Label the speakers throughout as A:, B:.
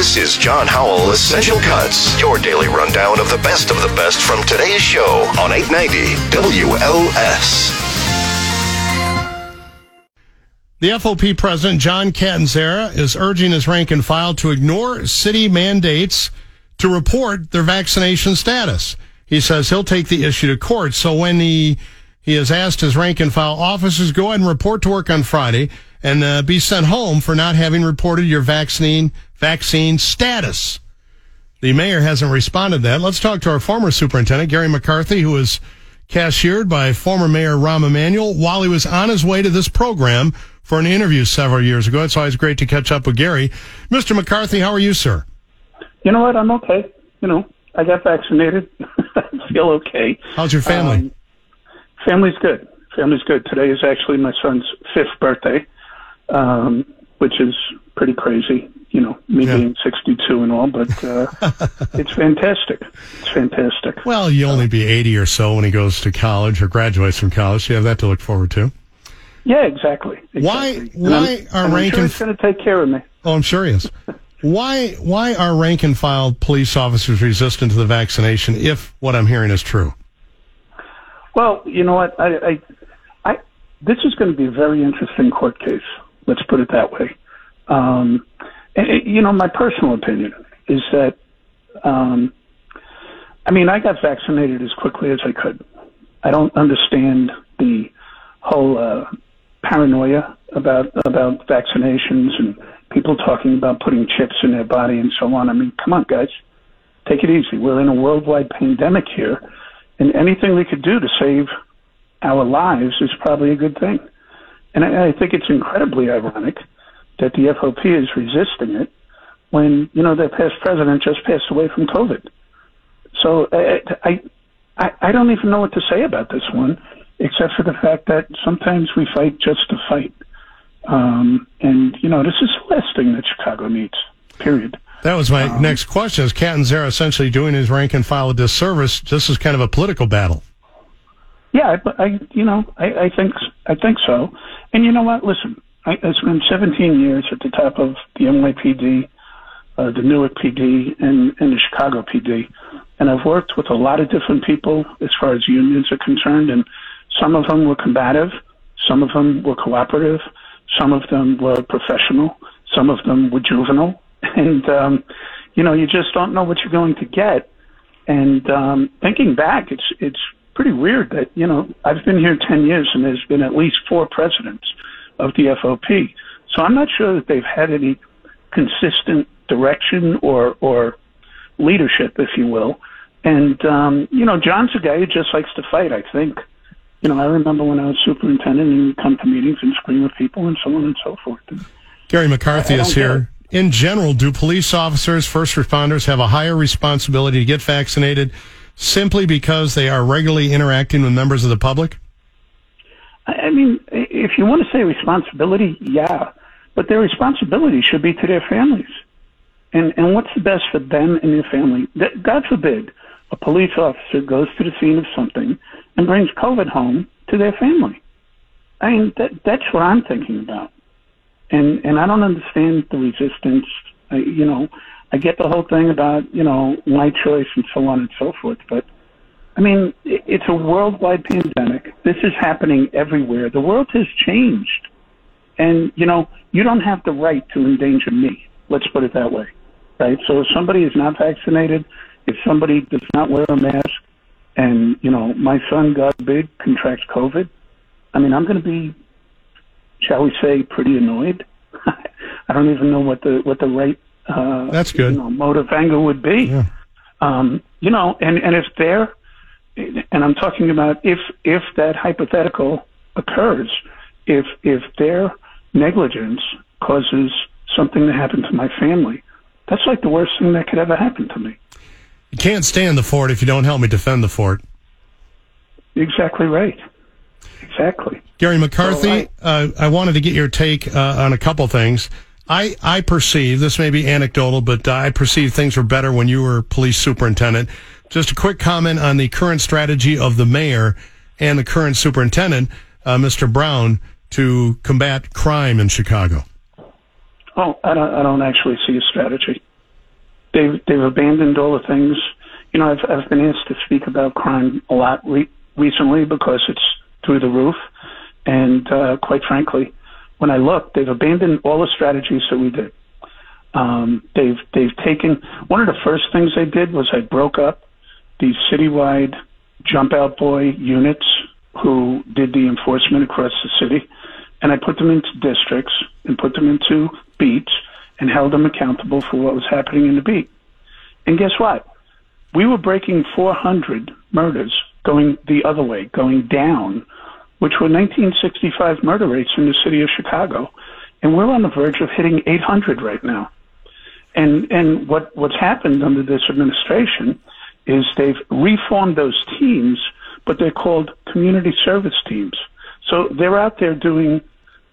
A: This is John Howell Essential Cuts, your daily rundown of the best of the best from today's show on 890 WLS.
B: The FOP president, John Catanzara, is urging his rank and file to ignore city mandates to report their vaccination status. He says he'll take the issue to court. So when he he has asked his rank and file officers go ahead and report to work on Friday and uh, be sent home for not having reported your vaccine vaccine status. The mayor hasn't responded to that. Let's talk to our former superintendent, Garry McCarthy, who was cashiered by former Mayor Rahm Emanuel while he was on his way to this program for an interview several years ago. It's always great to catch up with Garry. Mr. McCarthy, how are you, sir?
C: You know what? I'm okay. You know, I got vaccinated. I feel okay.
B: How's your family? Um,
C: family's good. Family's good. Today is actually my son's fifth birthday, um, which is pretty crazy. You know, me yeah. being 62 and all, but uh, it's fantastic. It's fantastic.
B: Well, you only be 80 or so when he goes to college or graduates from college. You have that to look forward to.
C: Yeah, exactly. exactly.
B: Why? Why are rank
C: sure and going to take care of me?
B: Oh, I'm sure he is. why? Why are rank and file police officers resistant to the vaccination? If what I'm hearing is true.
C: Well, you know what? I, I, I this is going to be a very interesting court case. Let's put it that way. Um, and, you know, my personal opinion is that, um, I mean, I got vaccinated as quickly as I could. I don't understand the whole uh, paranoia about about vaccinations and people talking about putting chips in their body and so on. I mean, come on, guys, take it easy. We're in a worldwide pandemic here, and anything we could do to save our lives is probably a good thing. And I, I think it's incredibly ironic that the FOP is resisting it when you know their past president just passed away from COVID. So I, I, I don't even know what to say about this one, except for the fact that sometimes we fight just to fight. Um, and you know, this is the last thing that Chicago needs. Period.
B: That was my um, next question. Is Catanzara essentially doing his rank and file a disservice? This is kind of a political battle.
C: Yeah, I, I you know, I, I think I think so. And you know what? Listen, I, I spent 17 years at the top of the NYPD, uh, the Newark PD, and, and the Chicago PD, and I've worked with a lot of different people as far as unions are concerned. And some of them were combative, some of them were cooperative, some of them were professional, some of them were juvenile and um, you know you just don't know what you're going to get. And um, thinking back, it's it's pretty weird that you know I've been here ten years and there's been at least four presidents of the FOP. So I'm not sure that they've had any consistent direction or or leadership, if you will. And um, you know, John's a guy who just likes to fight. I think. You know, I remember when I was superintendent, and he'd come to meetings and scream at people and so on and so forth.
B: Garry McCarthy is here in general, do police officers, first responders have a higher responsibility to get vaccinated simply because they are regularly interacting with members of the public?
C: I mean, if you want to say responsibility, yeah, but their responsibility should be to their families. And and what's the best for them and their family? God forbid a police officer goes to the scene of something and brings COVID home to their family. I mean, that that's what I'm thinking about and and I don't understand the resistance. I, you know, I get the whole thing about you know my choice and so on and so forth, but I mean it's a worldwide pandemic. This is happening everywhere. The world has changed, and you know you don't have the right to endanger me. Let's put it that way, right? So if somebody is not vaccinated, if somebody does not wear a mask, and you know my son, God forbid, contracts COVID, I mean I'm going to be shall we say, pretty annoyed. I don't even know what the what the right uh,
B: that's good
C: you know, mode of anger would be.
B: Yeah.
C: Um, you know, and and if there, and I'm talking about if if that hypothetical occurs, if if their negligence causes something to happen to my family, that's like the worst thing that could ever happen to me.
B: You can't stay in the fort if you don't help me defend the fort.
C: Exactly right. Exactly.
B: Garry McCarthy, so I, uh, I, wanted to get your take uh, on a couple things. I, I perceive, this may be anecdotal, but uh, I perceive things were better when you were police superintendent. Just a quick comment on the current strategy of the mayor and the current superintendent, uh, Mr. Brown, to combat crime in Chicago.
C: Oh, I don't, I don't actually see a strategy. they've they've abandoned all the things. You know, I've I've been asked to speak about crime a lot re- recently because it's through the roof, and uh, quite frankly, when I look, they've abandoned all the strategies that we did. Um, they've they've taken one of the first things they did was I broke up these citywide jump out boy units who did the enforcement across the city, and I put them into districts and put them into beats and held them accountable for what was happening in the beat. And guess what? We were breaking 400 murders going the other way, going down, which were 1965 murder rates in the city of Chicago, and we're on the verge of hitting 800 right now. And and what what's happened under this administration is they've reformed those teams, but they're called community service teams. So they're out there doing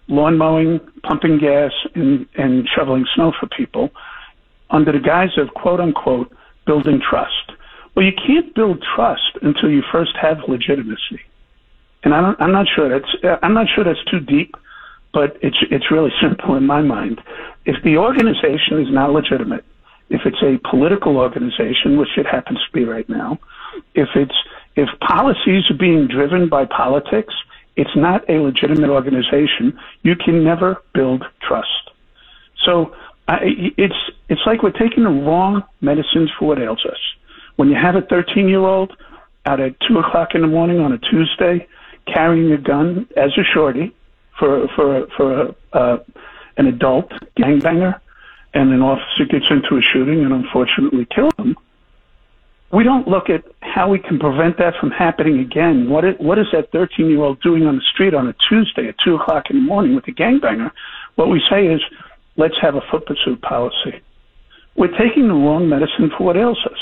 C: lawn mowing, pumping gas, and, and shoveling snow for people under the guise of quote unquote building trust. Well, you can't build trust until you first have legitimacy. And I don't, I'm not sure that's I'm not sure that's too deep, but it's it's really simple in my mind. If the organization is not legitimate, if it's a political organization, which it happens to be right now, if it's if policies are being driven by politics, it's not a legitimate organization. You can never build trust. So I, it's it's like we're taking the wrong medicines for what ails us. When you have a 13 year old out at two o'clock in the morning on a Tuesday carrying a gun as a shorty for for for a, uh, an adult gangbanger, and an officer gets into a shooting and unfortunately kills him, we don't look at how we can prevent that from happening again. What is, what is that 13 year old doing on the street on a Tuesday at 2 o'clock in the morning with a gangbanger? What we say is, let's have a foot pursuit policy. We're taking the wrong medicine for what ails us.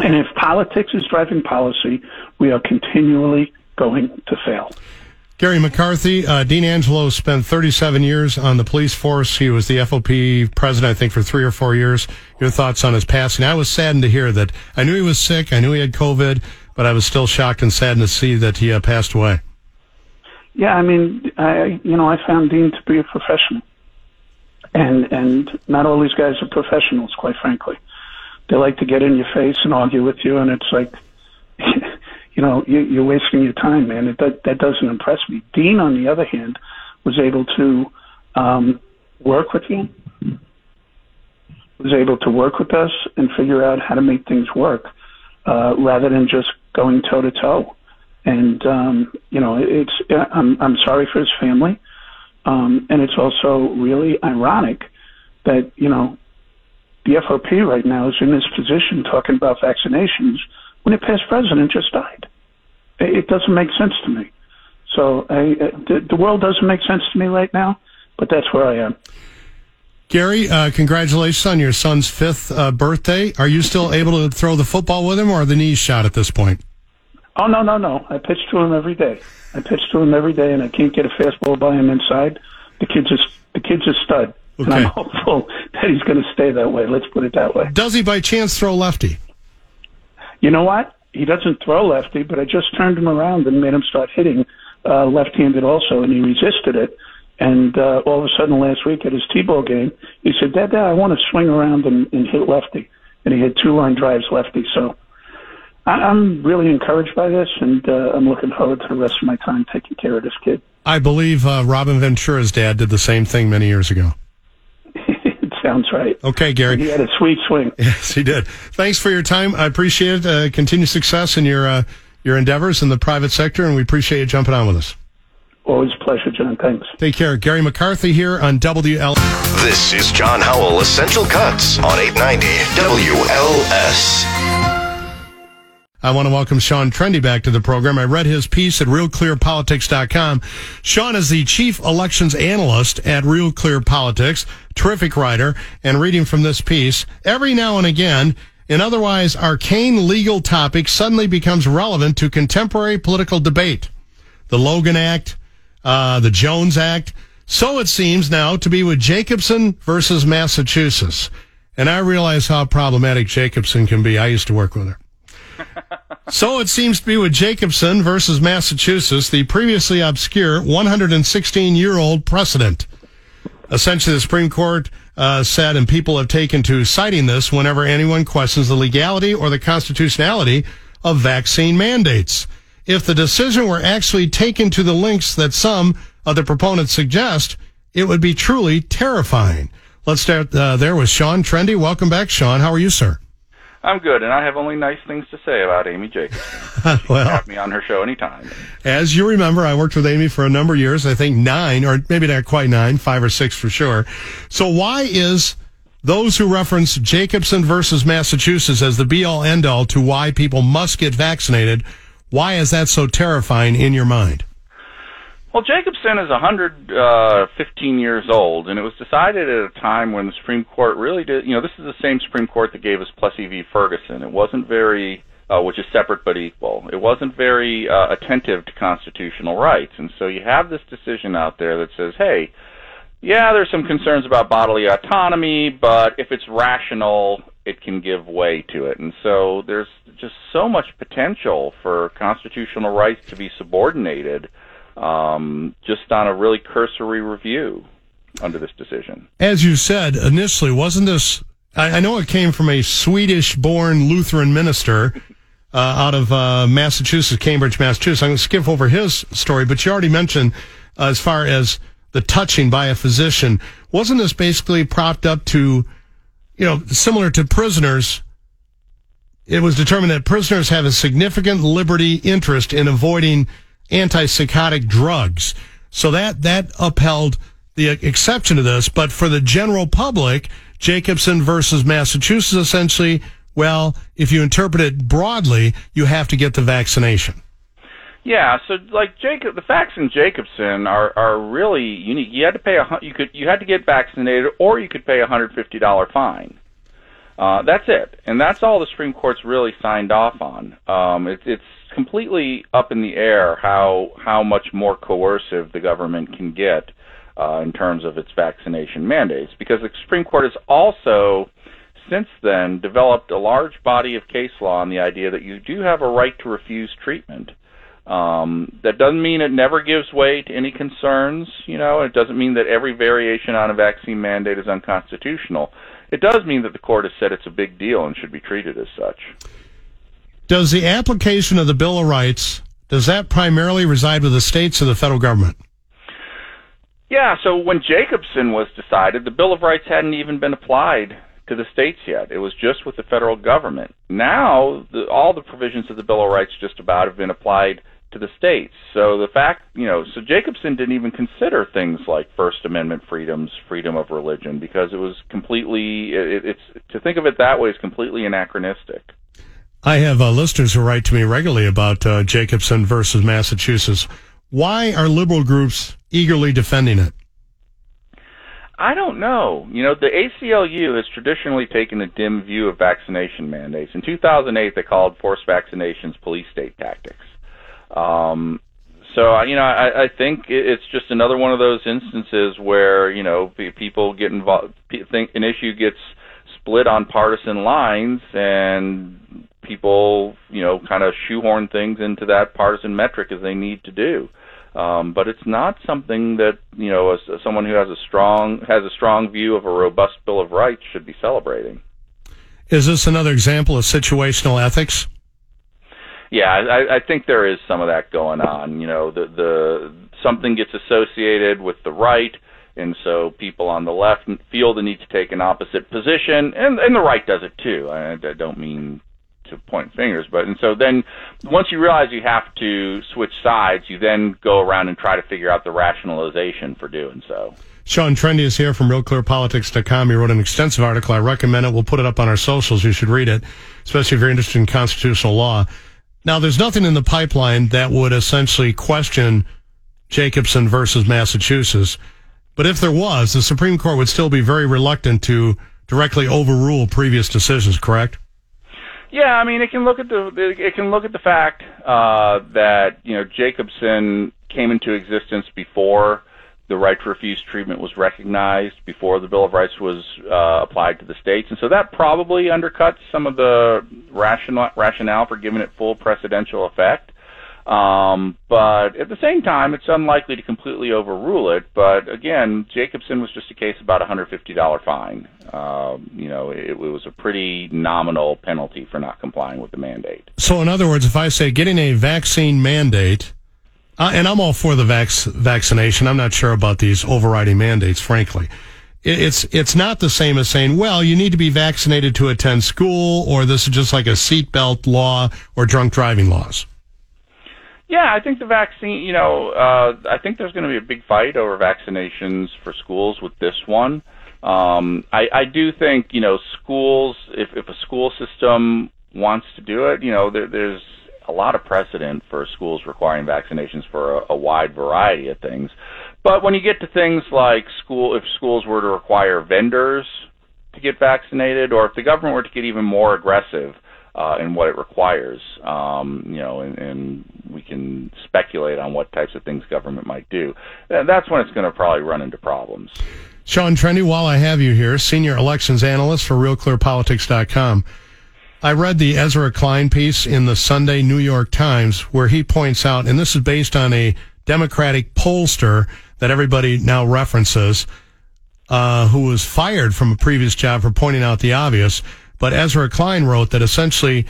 C: And if politics is driving policy, we are continually going to fail.
B: Garry McCarthy, uh, Dean Angelo spent 37 years on the police force. He was the FOP president, I think, for three or four years. Your thoughts on his passing? I was saddened to hear that. I knew he was sick. I knew he had COVID, but I was still shocked and saddened to see that he uh, passed away.
C: Yeah, I mean, I you know, I found Dean to be a professional, and and not all these guys are professionals, quite frankly. They like to get in your face and argue with you, and it's like. You know, you, you're wasting your time, man. It, that that doesn't impress me. Dean, on the other hand, was able to um, work with me, was able to work with us and figure out how to make things work, uh, rather than just going toe to toe. And um, you know, it's I'm I'm sorry for his family, um, and it's also really ironic that you know the FOP right now is in this position talking about vaccinations when a past president just died. It doesn't make sense to me. So I, the, the world doesn't make sense to me right now, but that's where I am.
B: Garry, uh, congratulations on your son's fifth uh, birthday. Are you still able to throw the football with him, or are the knees shot at this point?
C: Oh no, no, no! I pitch to him every day. I pitch to him every day, and I can't get a fastball by him inside. The kid's a, the kid's a stud, okay. and I'm hopeful that he's going to stay that way. Let's put it that way.
B: Does he by chance throw lefty?
C: You know what? He doesn't throw lefty, but I just turned him around and made him start hitting uh, left-handed also, and he resisted it. And uh, all of a sudden, last week at his T-ball game, he said, "Dad, Dad, I want to swing around and, and hit lefty." And he had two line drives lefty. So I, I'm really encouraged by this, and uh, I'm looking forward to the rest of my time taking care of this kid.
B: I believe uh, Robin Ventura's dad did the same thing many years ago
C: sounds right.
B: Okay, Garry.
C: He had a sweet swing.
B: Yes, he did. Thanks for your time. I appreciate it. Uh, continued success in your uh, your endeavors in the private sector, and we appreciate you jumping on with us.
C: Always a pleasure, John. Thanks.
B: Take care. Garry McCarthy here on WL.
A: This is John Howell Essential Cuts on 890 WLS.
B: I want to welcome Sean Trende back to the program. I read his piece at RealClearPolitics.com. Sean is the chief elections analyst at Real Clear Politics, terrific writer, and reading from this piece, every now and again, an otherwise arcane legal topic suddenly becomes relevant to contemporary political debate. The Logan Act, uh, the Jones Act. So it seems now to be with Jacobson versus Massachusetts. And I realize how problematic Jacobson can be. I used to work with her so it seems to be with Jacobson versus Massachusetts, the previously obscure 116 year old precedent. Essentially, the Supreme Court uh, said, and people have taken to citing this whenever anyone questions the legality or the constitutionality of vaccine mandates. If the decision were actually taken to the links that some of the proponents suggest, it would be truly terrifying. Let's start uh, there with Sean Trende. Welcome back, Sean. How are you, sir?
D: I'm good, and I have only nice things to say about Amy Jacobson. well, have me on her show anytime.
B: As you remember, I worked with Amy for a number of years. I think nine, or maybe not quite nine, five or six for sure. So why is those who reference Jacobson versus Massachusetts as the be all end all to why people must get vaccinated? Why is that so terrifying in your mind?
D: Well, Jacobson is 115 uh, years old, and it was decided at a time when the Supreme Court really did. You know, this is the same Supreme Court that gave us Plessy v. Ferguson. It wasn't very, uh, which is separate but equal. It wasn't very uh, attentive to constitutional rights, and so you have this decision out there that says, "Hey, yeah, there's some concerns about bodily autonomy, but if it's rational, it can give way to it." And so there's just so much potential for constitutional rights to be subordinated um, just on a really cursory review under this decision.
B: As you said initially, wasn't this? I, I know it came from a Swedish-born Lutheran minister. Uh, out of uh, Massachusetts, Cambridge, Massachusetts. I'm going to skip over his story, but you already mentioned uh, as far as the touching by a physician. Wasn't this basically propped up to, you know, similar to prisoners? It was determined that prisoners have a significant liberty interest in avoiding antipsychotic drugs. So that, that upheld the exception to this. But for the general public, Jacobson versus Massachusetts essentially, well, if you interpret it broadly, you have to get the vaccination.
D: Yeah, so like Jacob, the facts in Jacobson are are really unique. You had to pay a you could you had to get vaccinated, or you could pay a hundred fifty dollar fine. Uh, that's it, and that's all the Supreme Court's really signed off on. Um, it, it's completely up in the air how how much more coercive the government can get uh, in terms of its vaccination mandates, because the Supreme Court has also since then developed a large body of case law on the idea that you do have a right to refuse treatment. Um, that doesn't mean it never gives way to any concerns, you know. It doesn't mean that every variation on a vaccine mandate is unconstitutional. It does mean that the court has said it's a big deal and should be treated as such.
B: Does the application of the Bill of Rights does that primarily reside with the states or the federal government?
D: Yeah, so when Jacobson was decided, the Bill of Rights hadn't even been applied to the states yet. It was just with the federal government. Now, the, all the provisions of the Bill of Rights just about have been applied to the states. So the fact, you know, so Jacobson didn't even consider things like First Amendment freedoms, freedom of religion, because it was completely. It, it's to think of it that way is completely anachronistic.
B: I have uh, listeners who write to me regularly about uh, Jacobson versus Massachusetts. Why are liberal groups eagerly defending it?
D: I don't know. You know, the ACLU has traditionally taken a dim view of vaccination mandates. In 2008, they called forced vaccinations police state tactics. Um, so, you know, I, I think it's just another one of those instances where, you know, people get involved, think an issue gets split on partisan lines and people, you know, kind of shoehorn things into that partisan metric as they need to do. Um, but it's not something that you know, as, as someone who has a strong has a strong view of a robust Bill of Rights should be celebrating.
B: Is this another example of situational ethics?
D: Yeah, I, I think there is some of that going on. You know, the the something gets associated with the right, and so people on the left feel the need to take an opposite position, and and the right does it too. I, I don't mean to point fingers, but and so then once you realize you have to switch sides, you then go around and try to figure out the rationalization for doing so.
B: Sean Trende is here from RealClearPolitics.com. He wrote an extensive article. I recommend it. We'll put it up on our socials. You should read it, especially if you're interested in constitutional law. Now, there's nothing in the pipeline that would essentially question Jacobson versus Massachusetts. But if there was, the Supreme Court would still be very reluctant to directly overrule previous decisions, correct?
D: Yeah, I mean, it can look at the it can look at the fact uh, that you know Jacobson came into existence before the right to refuse treatment was recognized, before the Bill of Rights was uh, applied to the states, and so that probably undercuts some of the rational rationale for giving it full precedential effect. Um, but at the same time, it's unlikely to completely overrule it. But again, Jacobson was just a case about a $150 fine. Um, you know, it, it was a pretty nominal penalty for not complying with the mandate.
B: So, in other words, if I say getting a vaccine mandate, uh, and I'm all for the vac- vaccination, I'm not sure about these overriding mandates, frankly. It's it's not the same as saying, well, you need to be vaccinated to attend school, or this is just like a seatbelt law or drunk driving laws.
D: Yeah, I think the vaccine. You know, uh, I think there's going to be a big fight over vaccinations for schools with this one. Um, I, I do think you know schools. If if a school system wants to do it, you know, there, there's a lot of precedent for schools requiring vaccinations for a, a wide variety of things. But when you get to things like school, if schools were to require vendors to get vaccinated, or if the government were to get even more aggressive uh, in what it requires. Um, you know, and, and we can speculate on what types of things government might do. That's when it's going to probably run into problems.
B: Sean Trende, while I have you here, senior elections analyst for RealClearPolitics.com. I read the Ezra Klein piece in the Sunday New York Times where he points out, and this is based on a Democratic pollster that everybody now references, uh, who was fired from a previous job for pointing out the obvious. But Ezra Klein wrote that essentially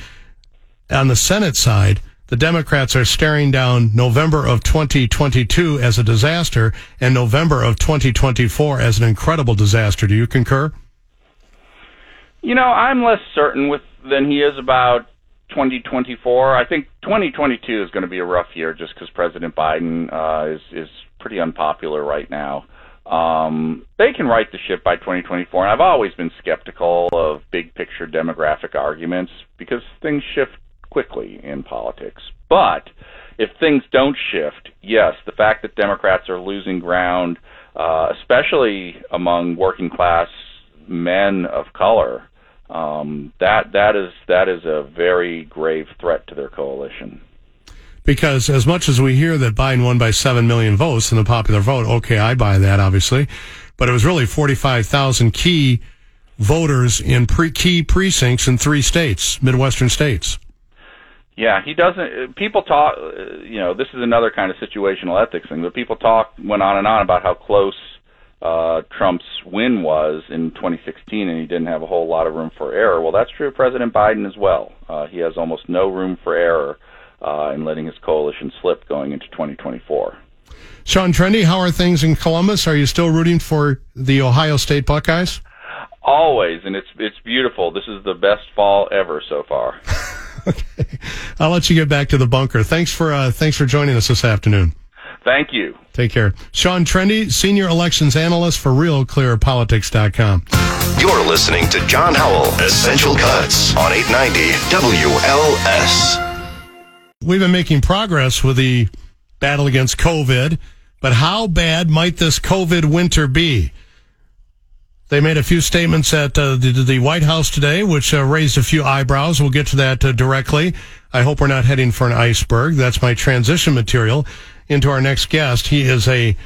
B: on the Senate side, the Democrats are staring down November of 2022 as a disaster and November of 2024 as an incredible disaster. Do you concur?
D: You know, I'm less certain with than he is about 2024. I think 2022 is going to be a rough year just because President Biden uh, is is pretty unpopular right now um, they can right the ship by 2024. And I've always been skeptical of big picture demographic arguments because things shift quickly in politics. But if things don't shift, yes, the fact that Democrats are losing ground, uh, especially among working class men of color, um, that that is that is a very grave threat to their coalition
B: because as much as we hear that Biden won by 7 million votes in the popular vote, okay, I buy that, obviously, but it was really 45,000 key voters in pre- key precincts in three states, Midwestern states.
D: Yeah, he doesn't. People talk. You know, this is another kind of situational ethics thing. But people talk went on and on about how close uh, Trump's win was in 2016, and he didn't have a whole lot of room for error. Well, that's true of President Biden as well. Uh, he has almost no room for error uh, and letting his coalition slip going into 2024.
B: Sean Trende, how are things in Columbus? Are you still rooting for the Ohio State Buckeyes?
D: Always, and it's it's beautiful. This is the best fall ever so far.
B: okay, I'll let you get back to the bunker. Thanks for uh, thanks for joining us this afternoon.
D: Thank you.
B: Take care. Sean Trende, Senior Elections Analyst for RealClearPolitics.com.
A: You're listening to John Howell, Essential Cuts on 890 WLS.
B: We've been making progress with the battle against COVID, but how bad might this COVID winter be? They made a few statements at uh, the, the, White House today, which uh, raised a few eyebrows. We'll get to that uh, directly. I hope we're not heading for an iceberg. That's my transition material into our next guest. He is a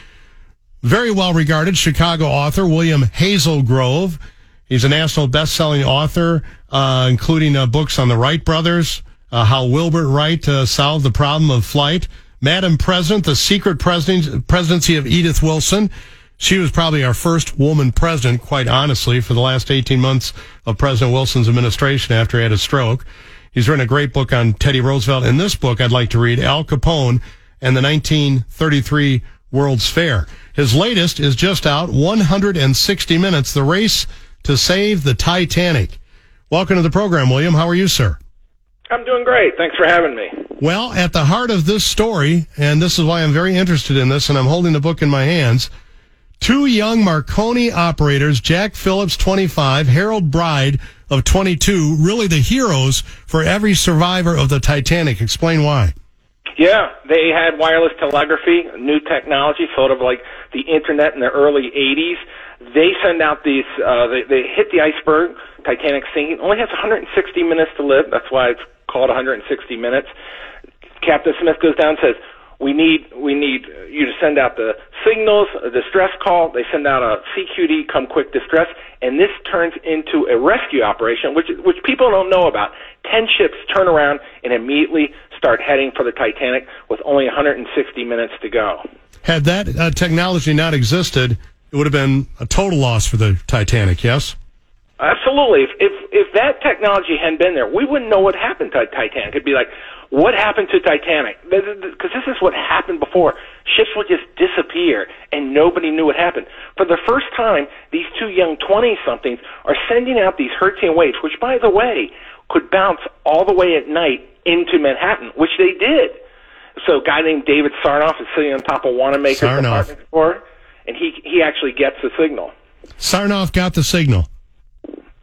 B: very well regarded Chicago author, William Hazelgrove. He's a national best-selling author, uh, including uh, books on the Wright brothers, uh, how Wilbur Wright uh, solved the problem of flight. Madam President, the secret presidency of Edith Wilson. She was probably our first woman president, quite honestly, for the last 18 months of President Wilson's administration after he had a stroke. He's written a great book on Teddy Roosevelt. In this book, I'd like to read Al Capone and the 1933 World's Fair. His latest is just out 160 minutes, The Race to Save the Titanic. Welcome to the program, William. How are you, sir?
E: I'm doing great. Thanks for having me.
B: Well, at the heart of this story, and this is why I'm very interested in this, and I'm holding the book in my hands. Two young Marconi operators, Jack Phillips, 25, Harold Bride of 22, really the heroes for every survivor of the Titanic. Explain why.
E: Yeah, they had wireless telegraphy, new technology, sort of like the internet in the early 80s. They send out these, uh, they, they hit the iceberg, Titanic sinking, only has 160 minutes to live. That's why it's called 160 minutes. Captain Smith goes down and says, "We need we need you to send out the signals, a distress call. They send out a CQD, come quick distress, and this turns into a rescue operation, which which people don't know about. Ten ships turn around and immediately start heading for the Titanic with only 160 minutes to go.
B: Had that uh, technology not existed, it would have been a total loss for the Titanic. Yes.
E: Absolutely. If if if that technology hadn't been there, we wouldn't know what happened to Titanic. It'd be like, what happened to Titanic? Because this is what happened before. Ships would just disappear, and nobody knew what happened. For the first time, these two young twenty-somethings are sending out these Hertzian waves, which, by the way, could bounce all the way at night into Manhattan, which they did. So, a guy named David Sarnoff is sitting on top of Wanamaker's
B: Sarnoff.
E: apartment floor, and he he actually gets the signal.
B: Sarnoff got the signal.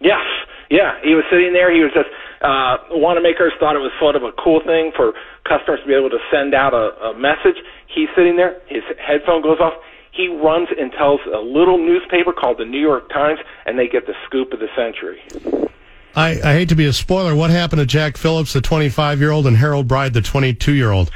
E: Yes, yeah. He was sitting there. He was just uh, Wanamaker's thought it was sort of a cool thing for customers to be able to send out a, a message. He's sitting there. His headphone goes off. He runs and tells a little newspaper called the New York Times, and they get the scoop of the century.
B: I, I hate to be a spoiler. What happened to Jack Phillips, the 25 year old, and Harold Bride, the 22 year old?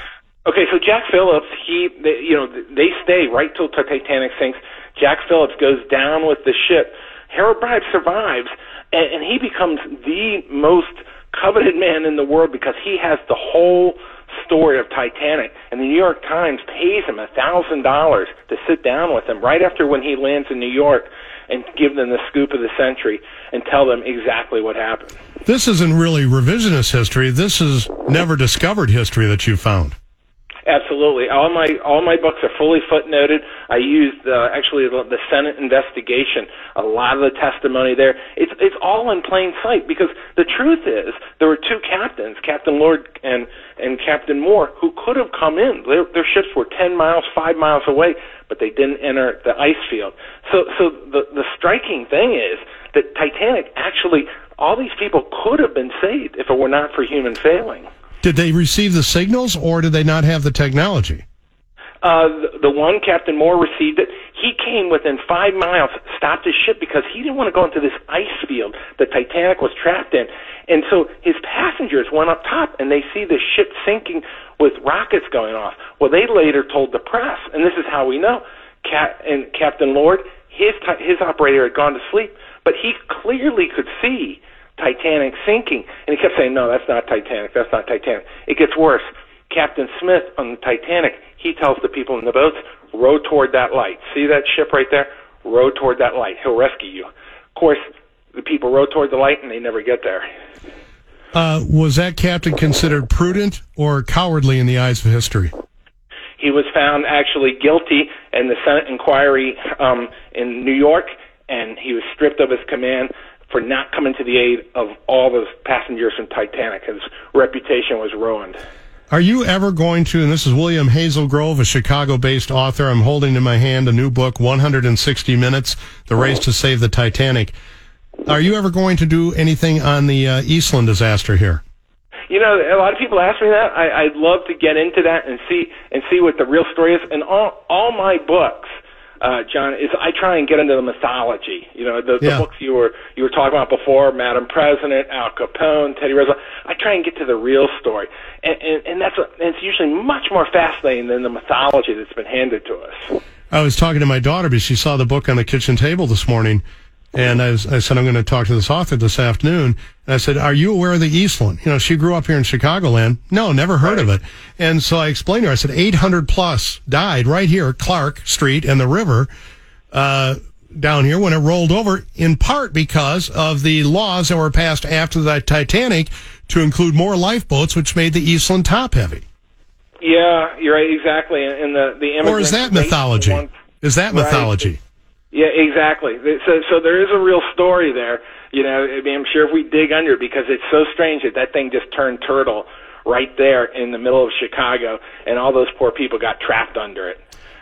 E: Okay, so Jack Phillips, he, they, you know, they stay right till the Titanic sinks. Jack Phillips goes down with the ship. Harold Bride survives, and, and he becomes the most coveted man in the world because he has the whole story of Titanic. And the New York Times pays him a thousand dollars to sit down with him right after when he lands in New York and give them the scoop of the century and tell them exactly what happened.
B: This isn't really revisionist history. This is never discovered history that you found.
E: Absolutely. All my all my books are fully footnoted. I used uh, actually the, the Senate investigation. A lot of the testimony there. It's it's all in plain sight because the truth is there were two captains, Captain Lord and and Captain Moore, who could have come in. Their, their ships were ten miles, five miles away, but they didn't enter the ice field. So so the the striking thing is that Titanic actually all these people could have been saved if it were not for human failing.
B: Did they receive the signals or did they not have the technology?
E: Uh, the, one, Captain Moore, received it. He came within five miles, stopped his ship because he didn't want to go into this ice field the Titanic was trapped in. And so his passengers went up top and they see the ship sinking with rockets going off. Well, they later told the press, and this is how we know. Cap- and Captain Lord, his ti- his operator had gone to sleep, but he clearly could see Titanic sinking, and he kept saying, "No, that's not Titanic. That's not Titanic." It gets worse. Captain Smith on the Titanic, he tells the people in the boats, "Row toward that light. See that ship right there? Row toward that light. He'll rescue you." Of course, the people row toward the light, and they never get there.
B: Uh, was that captain considered prudent or cowardly in the eyes of history?
E: He was found actually guilty in the Senate inquiry um, in New York, and he was stripped of his command for not coming to the aid of all the passengers in Titanic. His reputation was ruined.
B: Are you ever going to, and this is William Hazelgrove, a Chicago based author. I'm holding in my hand a new book, 160 Minutes The Race to Save the Titanic. Are you ever going to do anything on the uh, Eastland disaster here?
E: You know, a lot of people ask me that. I, I'd love to get into that and see and see what the real story is. And all all my books, uh, John, is I try and get into the mythology. You know, the,
B: Yeah.
E: the books you were you were talking about before, Madam President, Al Capone, Teddy Roosevelt. I try and get to the real story, and and, and that's a, and it's usually much more fascinating than the mythology that's been handed to us.
B: I was talking to my daughter because she saw the book on the kitchen table this morning. And I, was, I said, I'm going to talk to this author this afternoon. And I said, Are you aware of the Eastland? You know, she grew up here in Chicagoland. No, never heard of it. And so I explained to her, I said, 800 plus died right here, Clark Street and the river, uh, down here when it rolled over, in part because of the laws that were passed after the Titanic to include more lifeboats, which made the Eastland top heavy.
E: Yeah, you're right, exactly. And the the
B: Or is that mythology? Is that
E: Right. Yeah, exactly. So, so there is a real story there. You know, I mean, I'm sure if we dig under because it's so strange that that thing just turned turtle right there in the middle of Chicago, and all those poor people got trapped under it.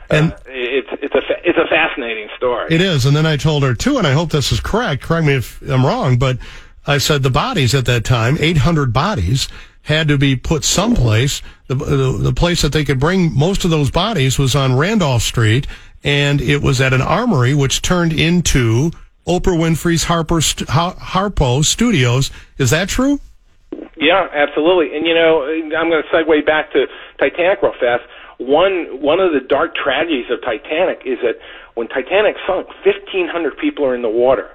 B: And
E: Uh, it's it's a fa- it's a fascinating story.
B: It is. And then I told her too, and I hope this is correct. Correct me if I'm wrong, but I said the bodies at that time, 800 bodies, had to be put someplace. The, the, the place that they could bring most of those bodies was on Randolph Street, and it was at an armory, which turned into Oprah Winfrey's Harper st- Harpo Studios. Is that true?
E: Yeah, absolutely. And you know, I'm going to segue back to Titanic real fast. One one of the dark tragedies of Titanic is that when Titanic sunk, 1,500 people are in the water.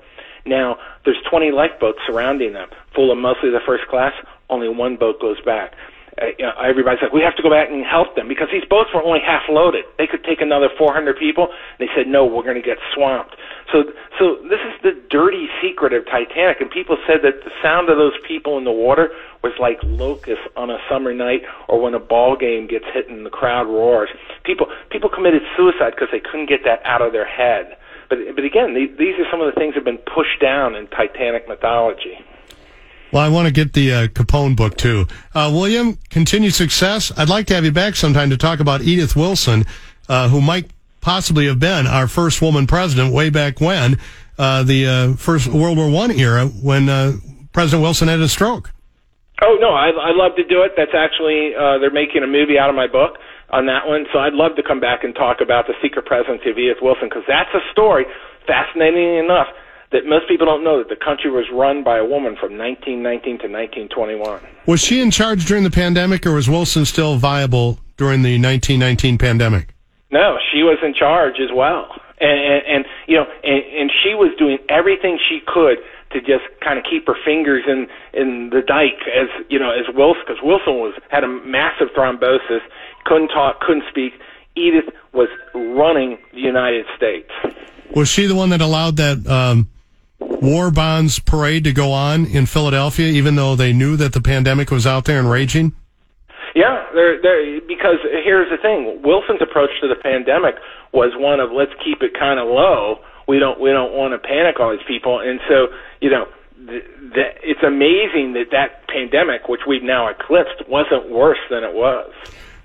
E: Now there's 20 lifeboats surrounding them, full of mostly the first class. Only one boat goes back. Uh, you know, everybody's like, we have to go back and help them because these boats were only half loaded. They could take another 400 people. They said, no, we're going to get swamped. So, so this is the dirty secret of Titanic. And people said that the sound of those people in the water was like locusts on a summer night or when a ball game gets hit and the crowd roars. People, people committed suicide because they couldn't get that out of their head. But, but again, these, these are some of the things that have been pushed down in Titanic mythology.
B: Well, I want to get the uh, Capone book too. Uh, William, continued success. I'd like to have you back sometime to talk about Edith Wilson, uh, who might possibly have been our first woman president way back when, uh, the uh, first World War One era, when uh, President Wilson had a stroke.
E: Oh no, I, I love to do it. That's actually they're making a movie out of my book on that one, so I'd love to come back and talk about the secret presidency of Edith Wilson because that's a story, fascinating enough that most people don't know that the country was run by a woman from 1919 to 1921.
B: Was she in charge during the pandemic, or was Wilson still viable during the 1919 pandemic?
E: No, she was in charge as well, and, and, and you know, and, and she was doing everything she could to just kind of keep her fingers in in the dike as you know as Wilson because Wilson was had a massive thrombosis, couldn't talk, couldn't speak. Edith was running the United States.
B: Was she the one that allowed that um, war bonds parade to go on in Philadelphia, even though they knew that the pandemic was out there and raging?
E: Yeah, they're, they're, because here's the thing: Wilson's approach to the pandemic was one of let's keep it kind of low. We don't we don't want to panic all these people, and so you know th- th- it's amazing that that pandemic, which we've now eclipsed, wasn't worse than it was.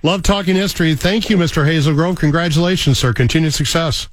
B: Love talking history. Thank you, Mr. Hazelgrove. Congratulations, sir. Continued success.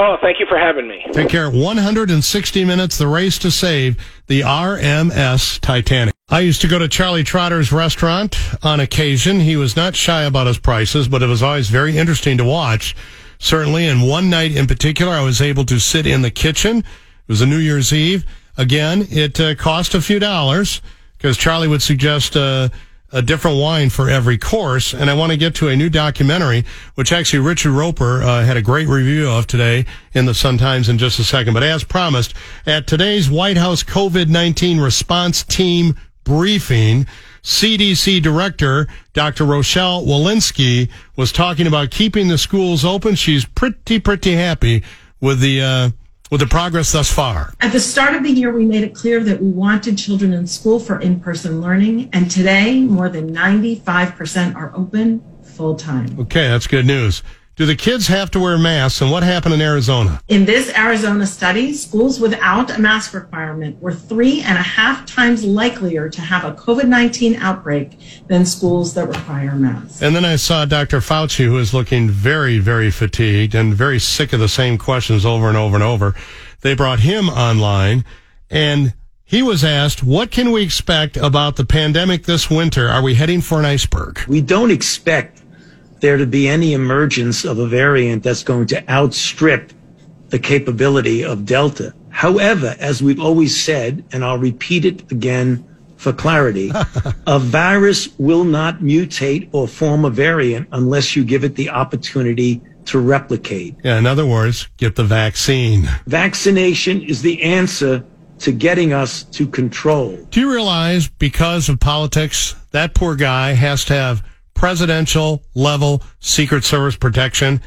E: Oh, thank you for having me.
B: Take care. 160 minutes, the race to save the RMS Titanic. I used to go to Charlie Trotter's restaurant on occasion. He was not shy about his prices, but it was always very interesting to watch. Certainly, and one night in particular, I was able to sit in the kitchen. It was a New Year's Eve. Again, it uh, cost a few dollars because Charlie would suggest uh, a different wine for every course. And I want to get to a new documentary, which actually Richard Roeper uh, had a great review of today in the Sun Times in just a second. But as promised, at today's White House COVID-19 response team briefing, CDC Director Dr. Rochelle Walensky was talking about keeping the schools open. She's pretty, pretty happy with the uh, with the progress thus far?
F: At the start of the year, we made it clear that we wanted children in school for in person learning, and today more than 95% are open full time.
B: Okay, that's good news. Do the kids have to wear masks, and what happened in Arizona?
F: In this Arizona study, schools without a mask requirement were three and a half times likelier to have a COVID 19 outbreak than schools that require masks.
B: And then I saw Dr. Fauci, who is looking very, very fatigued and very sick of the same questions over and over and over. They brought him online, and he was asked, What can we expect about the pandemic this winter? Are we heading for an iceberg?
G: We don't expect there to be any emergence of a variant that's going to outstrip the capability of Delta. However, as we've always said, and I'll repeat it again for clarity, a virus will not mutate or form a variant unless you give it the opportunity to replicate.
B: Yeah, in other words, get the vaccine.
G: Vaccination is the answer to getting us to control.
B: Do you realize because of politics, that poor guy has to have presidential level Secret Service protection.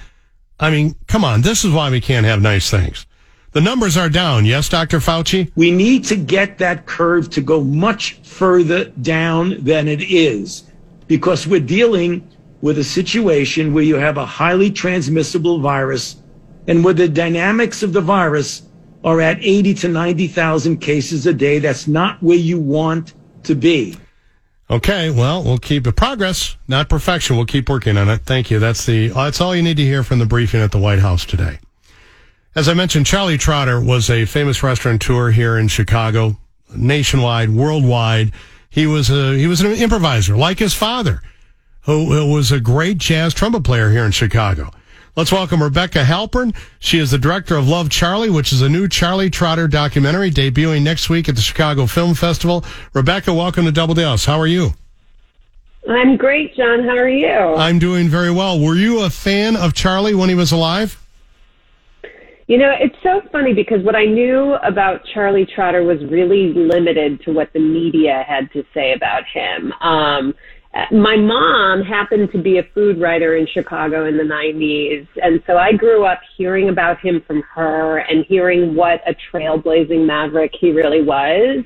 B: I mean, come on. This is why we can't have nice things. The numbers are down. Yes, Dr. Fauci?
G: We need to get that curve to go much further down than it is because we're dealing with a situation where you have a highly transmissible virus and where the dynamics of the virus are at 80 to 90,000 cases a day. That's not where you want to be.
B: Okay, well, we'll keep the progress, not perfection. We'll keep working on it. Thank you. That's the that's all you need to hear from the briefing at the White House today. As I mentioned, Charlie Trotter was a famous restaurateur here in Chicago, nationwide, worldwide. He was a he was an improviser, like his father, who was a great jazz trumpet player here in Chicago. Let's welcome Rebecca Halpern. She is the director of Love Charlie, which is a new Charlie Trotter documentary debuting next week at the Chicago Film Festival. Rebecca, welcome to Double Dose. How are you?
H: I'm great, John. How are you?
B: I'm doing very well. Were you a fan of Charlie when he was alive?
H: You know, it's so funny because what I knew about Charlie Trotter was really limited to what the media had to say about him. Um, my mom happened to be a food writer in Chicago in the 90s. And so I grew up hearing about him from her and hearing what a trailblazing maverick he really was.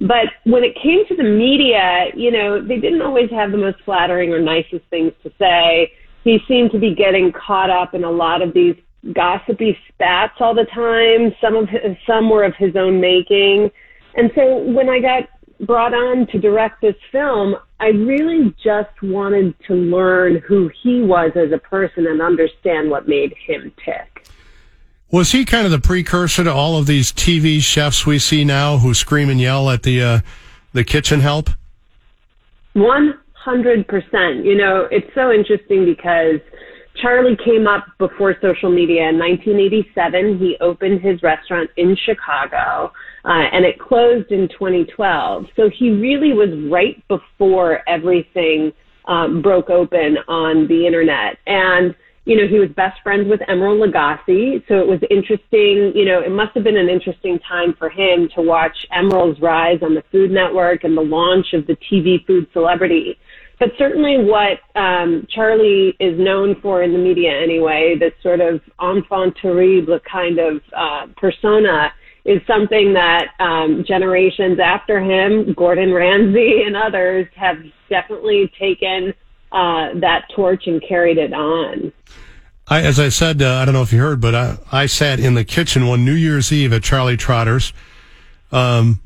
H: But when it came to the media, you know, they didn't always have the most flattering or nicest things to say. He seemed to be getting caught up in a lot of these gossipy spats all the time. Some of his, some were of his own making. And so when I got brought on to direct this film, I really just wanted to learn who he was as a person and understand what made him tick.
B: Was he kind of the precursor to all of these TV chefs we see now who scream and yell at the uh, the kitchen help?
H: One hundred percent. You know, it's so interesting because Charlie came up before social media in 1987. He opened his restaurant in Chicago uh, and it closed in 2012. So he really was right before everything um, broke open on the internet. And, you know, he was best friends with Emeril Lagasse. So it was interesting, you know, it must have been an interesting time for him to watch Emeril's rise on the Food Network and the launch of the TV food celebrity. But certainly what um, Charlie is known for in the media anyway, this sort of enfant terrible kind of uh, persona, is something that um, generations after him, Gordon Ramsay and others, have definitely taken uh, that torch and carried it on.
B: I, as I said, uh, I don't know if you heard, but I, I sat in the kitchen one New Year's Eve at Charlie Trotter's, um,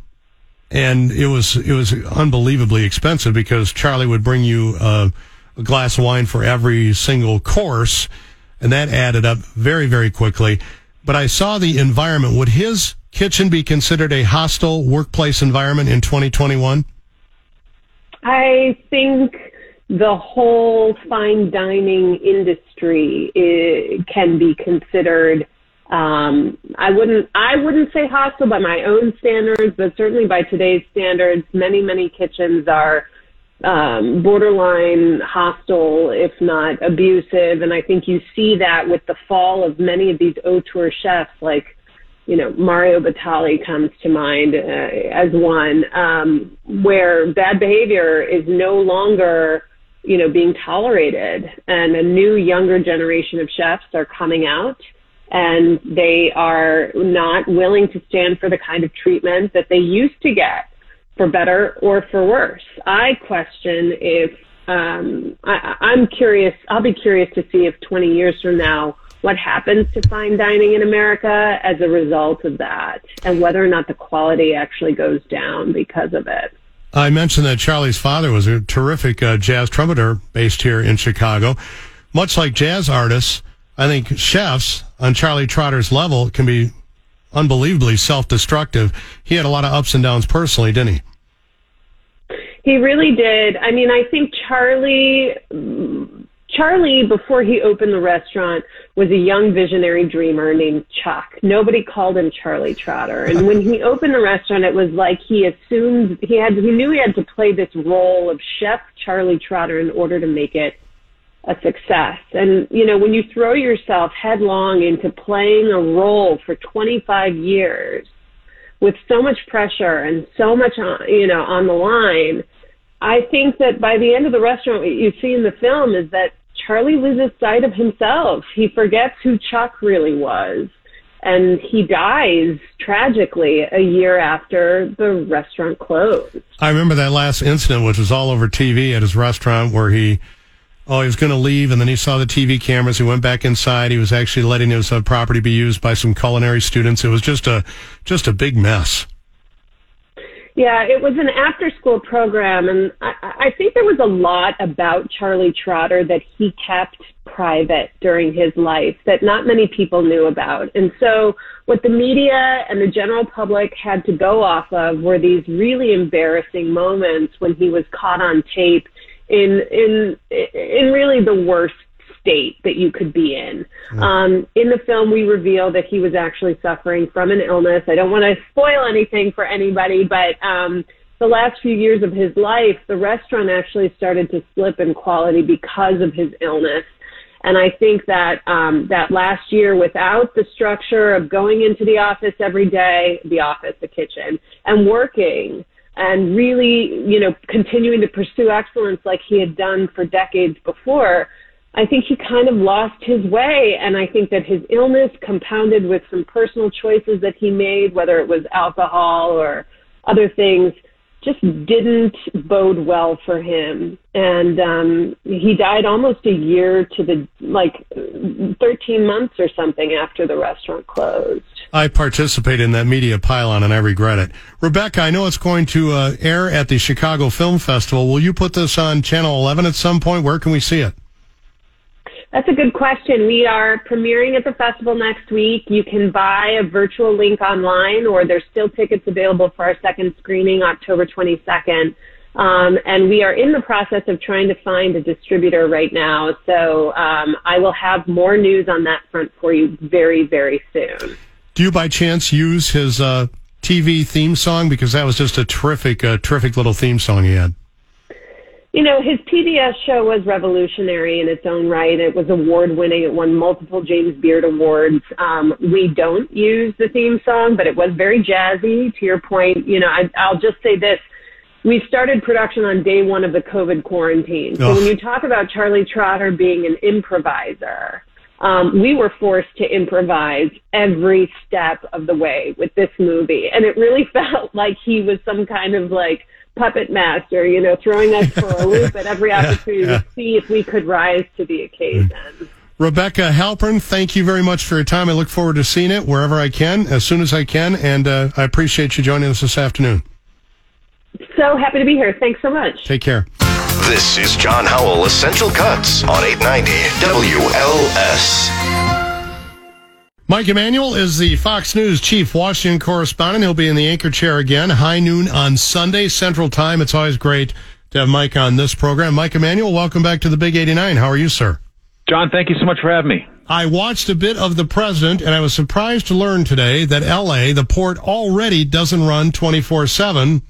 B: and it was it was unbelievably expensive because Charlie would bring you uh, a glass of wine for every single course, and that added up very very quickly. But I saw the environment. Would his kitchen be considered a hostile workplace environment in 2021?
H: I think the whole fine dining industry is, can be considered. Um, I wouldn't. I wouldn't say hostile by my own standards, but certainly by today's standards, many many kitchens are um, borderline hostile, if not abusive. And I think you see that with the fall of many of these auteur chefs, like you know, Mario Batali comes to mind uh, as one um, where bad behavior is no longer, you know, being tolerated, and a new younger generation of chefs are coming out, and they are not willing to stand for the kind of treatment that they used to get, for better or for worse. I question if um, I, I'm curious. I'll be curious to see if 20 years from now what happens to fine dining in America as a result of that and whether or not the quality actually goes down because of it.
B: I mentioned that Charlie's father was a terrific uh, jazz trumpeter based here in Chicago. Much like jazz artists, I think chefs on Charlie Trotter's level can be unbelievably self destructive. He had a lot of ups and downs personally, didn't he?
H: He really did. I mean, I think Charlie Charlie, before he opened the restaurant, was a young visionary dreamer named Chuck. Nobody called him Charlie Trotter. And when he opened the restaurant, it was like he assumed he had, he knew he had to play this role of chef Charlie Trotter in order to make it a success. And, you know, when you throw yourself headlong into playing a role for 25 years with so much pressure and so much, on, you know, on the line, I think that by the end of the restaurant, what you see in the film is that Charlie loses sight of himself. He forgets who Chuck really was. And he dies tragically a year after the restaurant closed.
B: I remember that last incident, which was all over TV at his restaurant, where he, oh, he was going to leave, and then he saw the TV cameras. He went back inside. He was actually letting his uh, property be used by some culinary students. It was just a, just a big mess.
H: Yeah, it was an after school program, and I, I think there was a lot about Charlie Trotter that he kept private during his life that not many people knew about. And so, what the media and the general public had to go off of were these really embarrassing moments when he was caught on tape in in in really the worst state that you could be in. Mm. Um, in the film, we reveal that he was actually suffering from an illness. I don't want to spoil anything for anybody, but um, the last few years of his life, the restaurant actually started to slip in quality because of his illness. And I think that um, that last year, without the structure of going into the office every day, the office, the kitchen, and working, and really, you know, continuing to pursue excellence like he had done for decades before, I think he kind of lost his way. And I think that his illness compounded with some personal choices that he made, whether it was alcohol or other things, just didn't bode well for him. And um, he died almost a year to the, like, 13 months or something after the restaurant closed.
B: I participated in that media pylon and I regret it. Rebecca, I know it's going to uh, air at the Chicago Film Festival. Will you put this on Channel 11 at some point? Where can we see it?
H: That's a good question. We are premiering at the festival next week. You can buy a virtual link online, or there's still tickets available for our second screening October 22nd. Um, and we are in the process of trying to find a distributor right now. So um, I will have more news on that front for you very, very soon.
B: Do you by chance use his uh, TV theme song? Because that was just a terrific, uh, terrific little theme song he had.
H: You know, his PBS show was revolutionary in its own right. It was award winning. It won multiple James Beard Awards. Um, we don't use the theme song, but it was very jazzy. To your point, you know, I, I'll just say this. We started production on day one of the COVID quarantine. So when you talk about Charlie Trotter being an improviser, um, we were forced to improvise every step of the way with this movie. And it really felt like he was some kind of like, puppet master, you know, throwing us for a loop at every opportunity yeah, yeah. to see if we could rise to the occasion.
B: Rebecca Halpern, thank you very much for your time. I look forward to seeing it wherever I can, as soon as I can, and uh, I appreciate you joining us this afternoon.
H: So happy to be here. Thanks so much.
B: Take care.
A: This is John Howell Essential Cuts on 890 WLS.
B: Mike Emanuel is the Fox News chief Washington correspondent. He'll be in the anchor chair again, high noon on Sunday, Central Time. It's always great to have Mike on this program. Mike Emanuel, welcome back to the Big 89. How are you, sir?
I: John, thank you so much for having me.
B: I watched a bit of the president, and I was surprised to learn today that LA, the port, already doesn't run 24 7.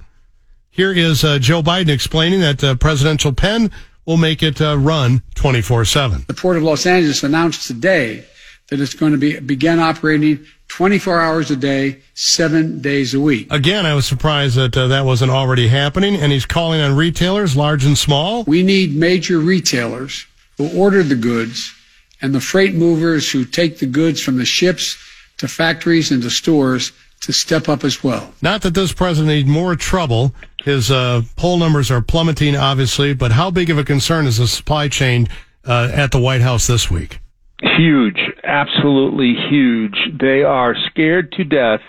B: Here is uh, Joe Biden explaining that uh, presidential pen will make it uh, run 24 7.
J: The Port of Los Angeles announced today that it's going to be begin operating 24 hours a day, seven days a week.
B: Again, I was surprised that uh, that wasn't already happening, and he's calling on retailers, large and small.
J: We need major retailers who order the goods and the freight movers who take the goods from the ships to factories and to stores to step up as well.
B: Not that this president needs more trouble. His uh, poll numbers are plummeting, obviously, but how big of a concern is the supply chain uh, at the White House this week?
I: Huge, absolutely huge. They are scared to death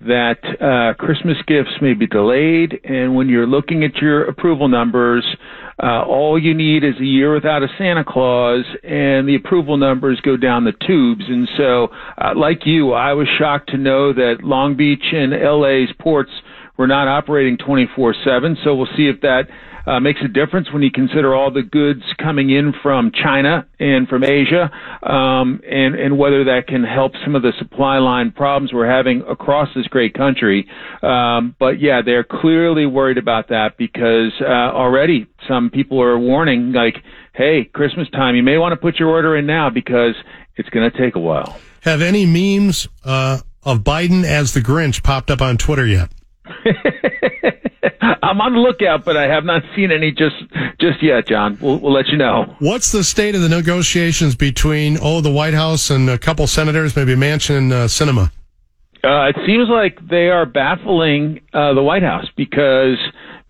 I: that uh, Christmas gifts may be delayed, and when you're looking at your approval numbers, uh, all you need is a year without a Santa Claus, and the approval numbers go down the tubes. And so, uh, like you, I was shocked to know that Long Beach and LA's ports were not operating 24/7. So we'll see if that uh, makes a difference when you consider all the goods coming in from China and from Asia, um, and and whether that can help some of the supply line problems we're having across this great country. Um, but yeah, they're clearly worried about that because uh, already some people are warning, like, "Hey, Christmas time, you may want to put your order in now because it's going to take a while."
B: Have any memes uh, of Biden as the Grinch popped up on Twitter yet?
I: I'm on the lookout, but I have not seen any just just yet, John. We'll, we'll let you know.
B: What's the state of the negotiations between oh the White House and a couple senators, maybe Manchin and uh, Sinema?
I: Uh, it seems like they are baffling uh, the White House because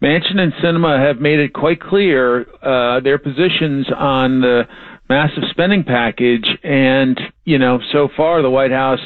I: Manchin and Sinema have made it quite clear uh, their positions on the massive spending package, and you know so far the White House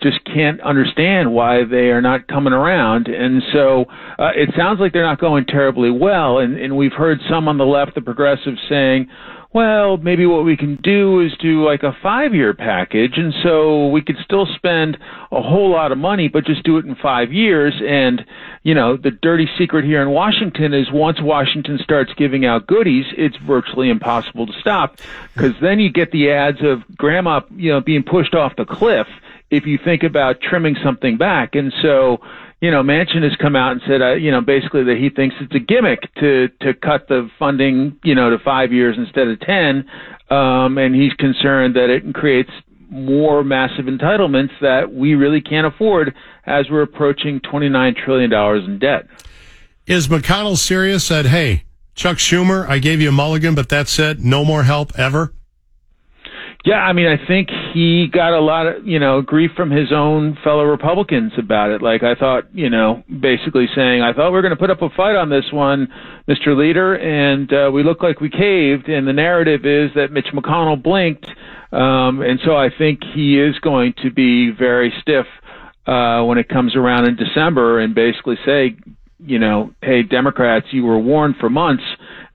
I: just can't understand why they are not coming around. And so uh, it sounds like they're not going terribly well. And, and we've heard some on the left, the progressives, saying, well, maybe what we can do is do like a five year package. And so we could still spend a whole lot of money, but just do it in five years. And, you know, the dirty secret here in Washington is once Washington starts giving out goodies, it's virtually impossible to stop because then you get the ads of grandma, you know, being pushed off the cliff if you think about trimming something back. And so, you know, Manchin has come out and said, uh, you know, basically that he thinks it's a gimmick to to cut the funding, you know, to five years instead of ten, um, and he's concerned that it creates more massive entitlements that we really can't afford as we're approaching twenty nine trillion dollars in debt.
B: Is McConnell serious? Said, hey, Chuck Schumer, I gave you a mulligan, but that's it. No more help ever.
I: Yeah, I mean, I think he got a lot of, you know, grief from his own fellow Republicans about it. Like, I thought, you know, basically saying, I thought we were going to put up a fight on this one, Mr. Leader, and uh, we look like we caved. And the narrative is that Mitch McConnell blinked. Um, and so I think he is going to be very stiff uh, when it comes around in December and basically say, you know, hey, Democrats, you were warned for months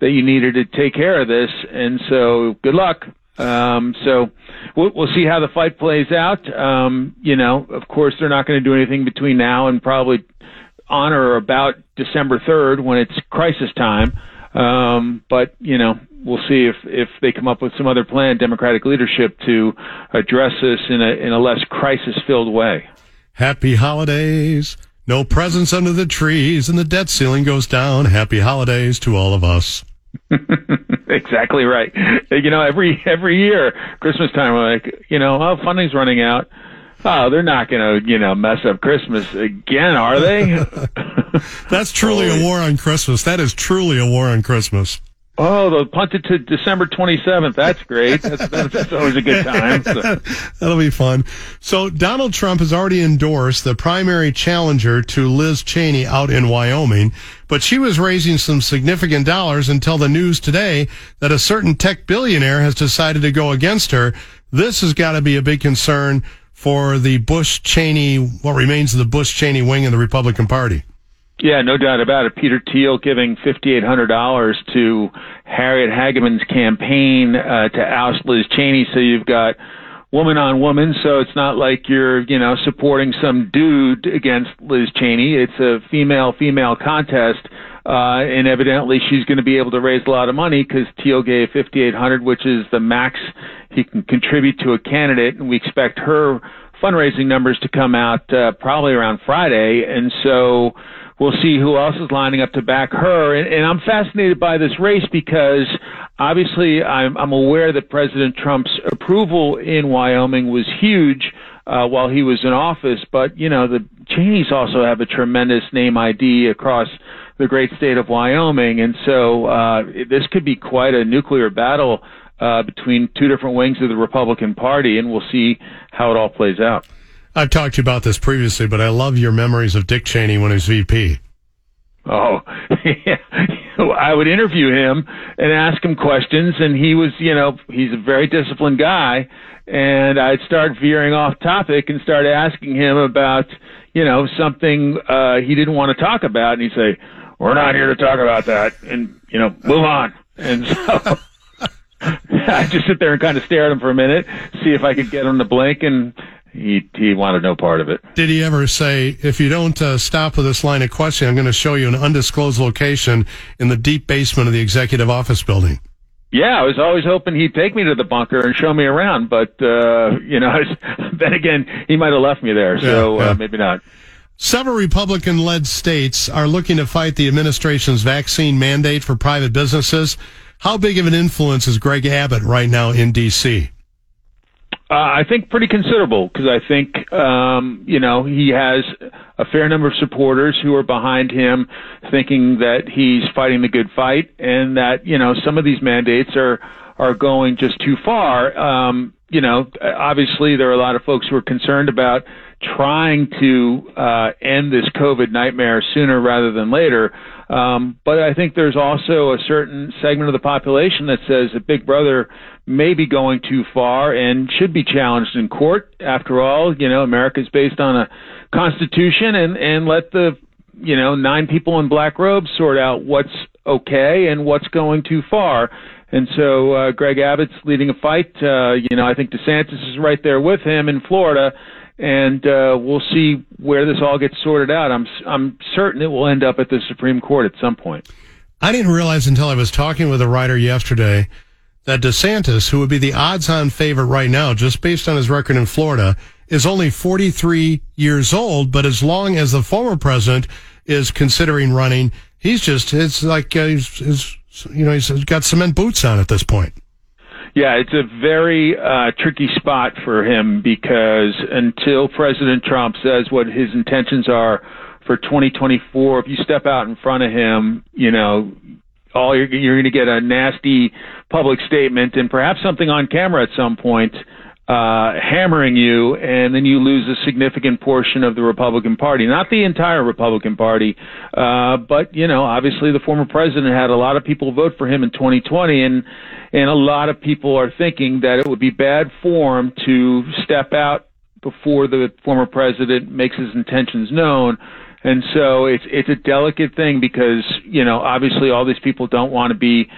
I: that you needed to take care of this. And so good luck. Um, so we'll, we'll see how the fight plays out. Um, you know, of course, they're not going to do anything between now and probably on or about December 3rd when it's crisis time. Um, but you know, we'll see if if they come up with some other plan, Democratic leadership, to address this in a in a less crisis filled way.
B: Happy holidays. No presents under the trees, and the debt ceiling goes down. Happy holidays to all of us.
I: exactly right. You know, every every year, Christmas time, we're like, you know, oh, funding's running out. Oh, they're not going to, you know, mess up Christmas again, are they?
B: That's truly a war on Christmas. That is truly a war on Christmas.
I: Oh, they'll punt it to December 27th. That's great. That's, that's always a good time. So.
B: That'll be fun. So Donald Trump has already endorsed the primary challenger to Liz Cheney out in Wyoming, but she was raising some significant dollars until the news today that a certain tech billionaire has decided to go against her. This has got to be a big concern for the Bush Cheney, what remains of the Bush Cheney wing of the Republican Party.
I: Yeah, no doubt about it. Peter Thiel giving fifty-eight hundred dollars to Harriet Hageman's campaign uh, to oust Liz Cheney. So you've got woman on woman. So it's not like you're, you know, supporting some dude against Liz Cheney. It's a female female contest. Uh, and evidently she's going to be able to raise a lot of money because Thiel gave 5,800, which is the max he can contribute to a candidate. And we expect her fundraising numbers to come out uh, probably around Friday. And so, we'll see who else is lining up to back her. And, and I'm fascinated by this race because obviously I'm, I'm aware that President Trump's approval in Wyoming was huge uh, while he was in office. But you know, the Cheneys also have a tremendous name ID across the great state of Wyoming, and so uh, this could be quite a nuclear battle. Uh, between two different wings of the Republican Party, and we'll see how it all plays out.
B: I've talked to you about this previously, but I love your memories of Dick Cheney when he was VP.
I: Oh, I would interview him and ask him questions, and he was, you know, he's a very disciplined guy, and I'd start veering off topic and start asking him about, you know, something uh, he didn't want to talk about, and he'd say, "We're not here to talk about that," and you know, move on. And so. I just sit there and kind of stare at him for a minute, see if I could get him to blink, and he he wanted no part of it.
B: Did he ever say, if you don't uh, stop with this line of questioning, I'm going to show you an undisclosed location in the deep basement of the executive office building?
I: Yeah, I was always hoping he'd take me to the bunker and show me around, but uh, you know, then again, he might have left me there, so yeah, yeah. Uh, maybe not.
B: Several Republican led states are looking to fight the administration's vaccine mandate for private businesses. How big of an influence is Greg Abbott right now in D.C.?
I: Uh, I think pretty considerable because I think um, you know he has a fair number of supporters who are behind him, thinking that he's fighting the good fight, and that you know some of these mandates are are going just too far. Um, you know, obviously there are a lot of folks who are concerned about trying to uh, end this COVID nightmare sooner rather than later. Um, but I think there's also a certain segment of the population that says that Big Brother may be going too far and should be challenged in court. After all, you know, America is based on a constitution and, and let the, you know, nine people in black robes sort out what's okay and what's going too far. And so uh, Greg Abbott's leading a fight. Uh, you know, I think DeSantis is right there with him in Florida and uh, we'll see where this all gets sorted out. I'm I'm certain it will end up at the Supreme Court at some point.
B: I didn't realize until I was talking with a writer yesterday that DeSantis, who would be the odds-on favorite right now, just based on his record in Florida, is only 43 years old. But as long as the former president is considering running, he's just it's like uh, he's, he's you know he's got cement boots on at this point.
I: Yeah, it's a very uh, tricky spot for him because until President Trump says what his intentions are for 2024. If you step out in front of him, you know, all you're, you're going to get a nasty public statement and perhaps something on camera at some point uh, hammering you, and then you lose a significant portion of the Republican Party. Not the entire Republican Party, uh, but you know, obviously the former president had a lot of people vote for him in 2020, and and a lot of people are thinking that it would be bad form to step out before the former president makes his intentions known. And so it's it's a delicate thing because you know obviously all these people don't want to be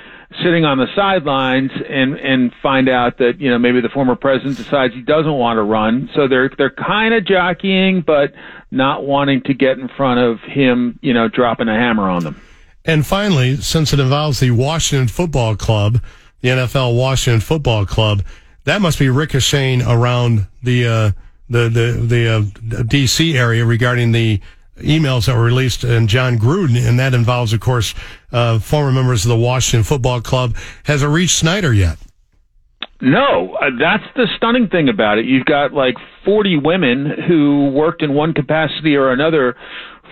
I: sitting on the sidelines and and find out that you know maybe the former president decides he doesn't want to run. So they're they're kind of jockeying, but not wanting to get in front of him, you know, dropping a hammer on them.
B: And finally, since it involves the Washington Football Club, the NFL Washington Football Club, that must be ricocheting around the uh, the the the uh, DC area regarding the emails that were released and Jon Gruden, and that involves, of course, uh, former members of the Washington Football Club. Has it reached Snyder yet?
I: No, uh, that's the stunning thing about it. You've got like 40 women who worked in one capacity or another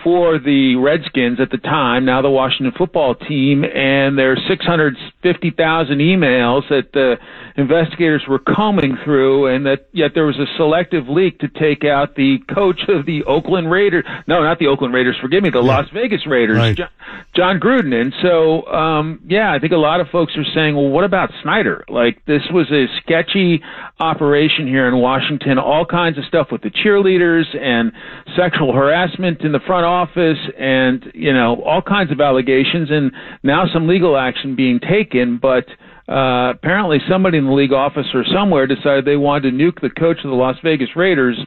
I: for the Redskins at the time, now the Washington football team, and there's 650,000 emails that the investigators were combing through, and that yet there was a selective leak to take out the coach of the Oakland Raiders. No, not the Oakland Raiders. Forgive me, the yeah. Las Vegas Raiders, right. Jon, Jon Gruden. And so, um, yeah, I think a lot of folks are saying, well, what about Snyder? Like this was a sketchy operation here in Washington. All kinds of stuff with the cheerleaders and sexual harassment in the front office, and you know all kinds of allegations, and now some legal action being taken, but uh, apparently somebody in the league office or somewhere decided they wanted to nuke the coach of the Las Vegas Raiders,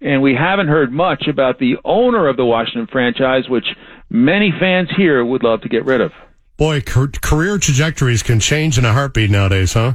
I: and we haven't heard much about the owner of the Washington franchise, which many fans here would love to get rid of.
B: Boy, career trajectories can change in a heartbeat nowadays, huh?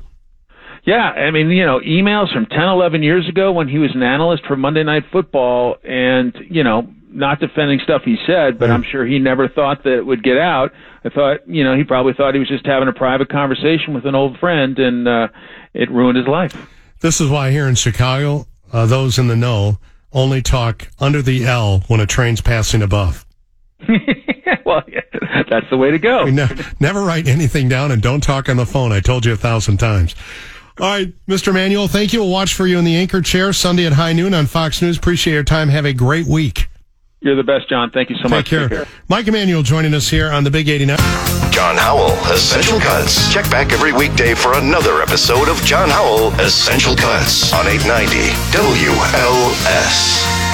I: Yeah, I mean, you know, emails from 10, 11 years ago when he was an analyst for Monday Night Football, and you know, not defending stuff he said, but I'm sure he never thought that it would get out. I thought, you know, he probably thought he was just having a private conversation with an old friend, and uh, it ruined his life.
B: This is why here in Chicago, uh, those in the know only talk under the L when a train's passing above.
I: well, yeah, that's the way to go.
B: Ne- never write anything down and don't talk on the phone. I told you a thousand times. All right, Mr. Manuel, thank you. We'll watch for you in the anchor chair Sunday at high noon on Fox News. Appreciate your time. Have a great week.
I: You're the best, John. Thank you so
B: Take
I: much.
B: Care. Take care. Mike Emanuel joining us here on the Big 89.
A: John Howell, Essential Cuts. Check back every weekday for another episode of John Howell, Essential Cuts on 890 WLS.